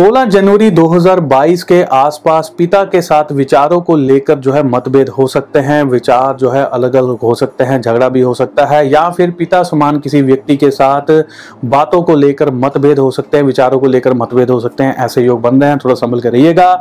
16 जनवरी 2022 के आसपास पिता के साथ विचारों को लेकर जो है मतभेद हो सकते हैं, विचार जो है अलग अलग हो सकते हैं, झगड़ा भी हो सकता है, या फिर पिता समान किसी व्यक्ति के साथ बातों को लेकर मतभेद हो सकते हैं, विचारों को लेकर मतभेद हो सकते हैं, ऐसे योग बन रहे हैं, थोड़ा संभल कर रहिएगा।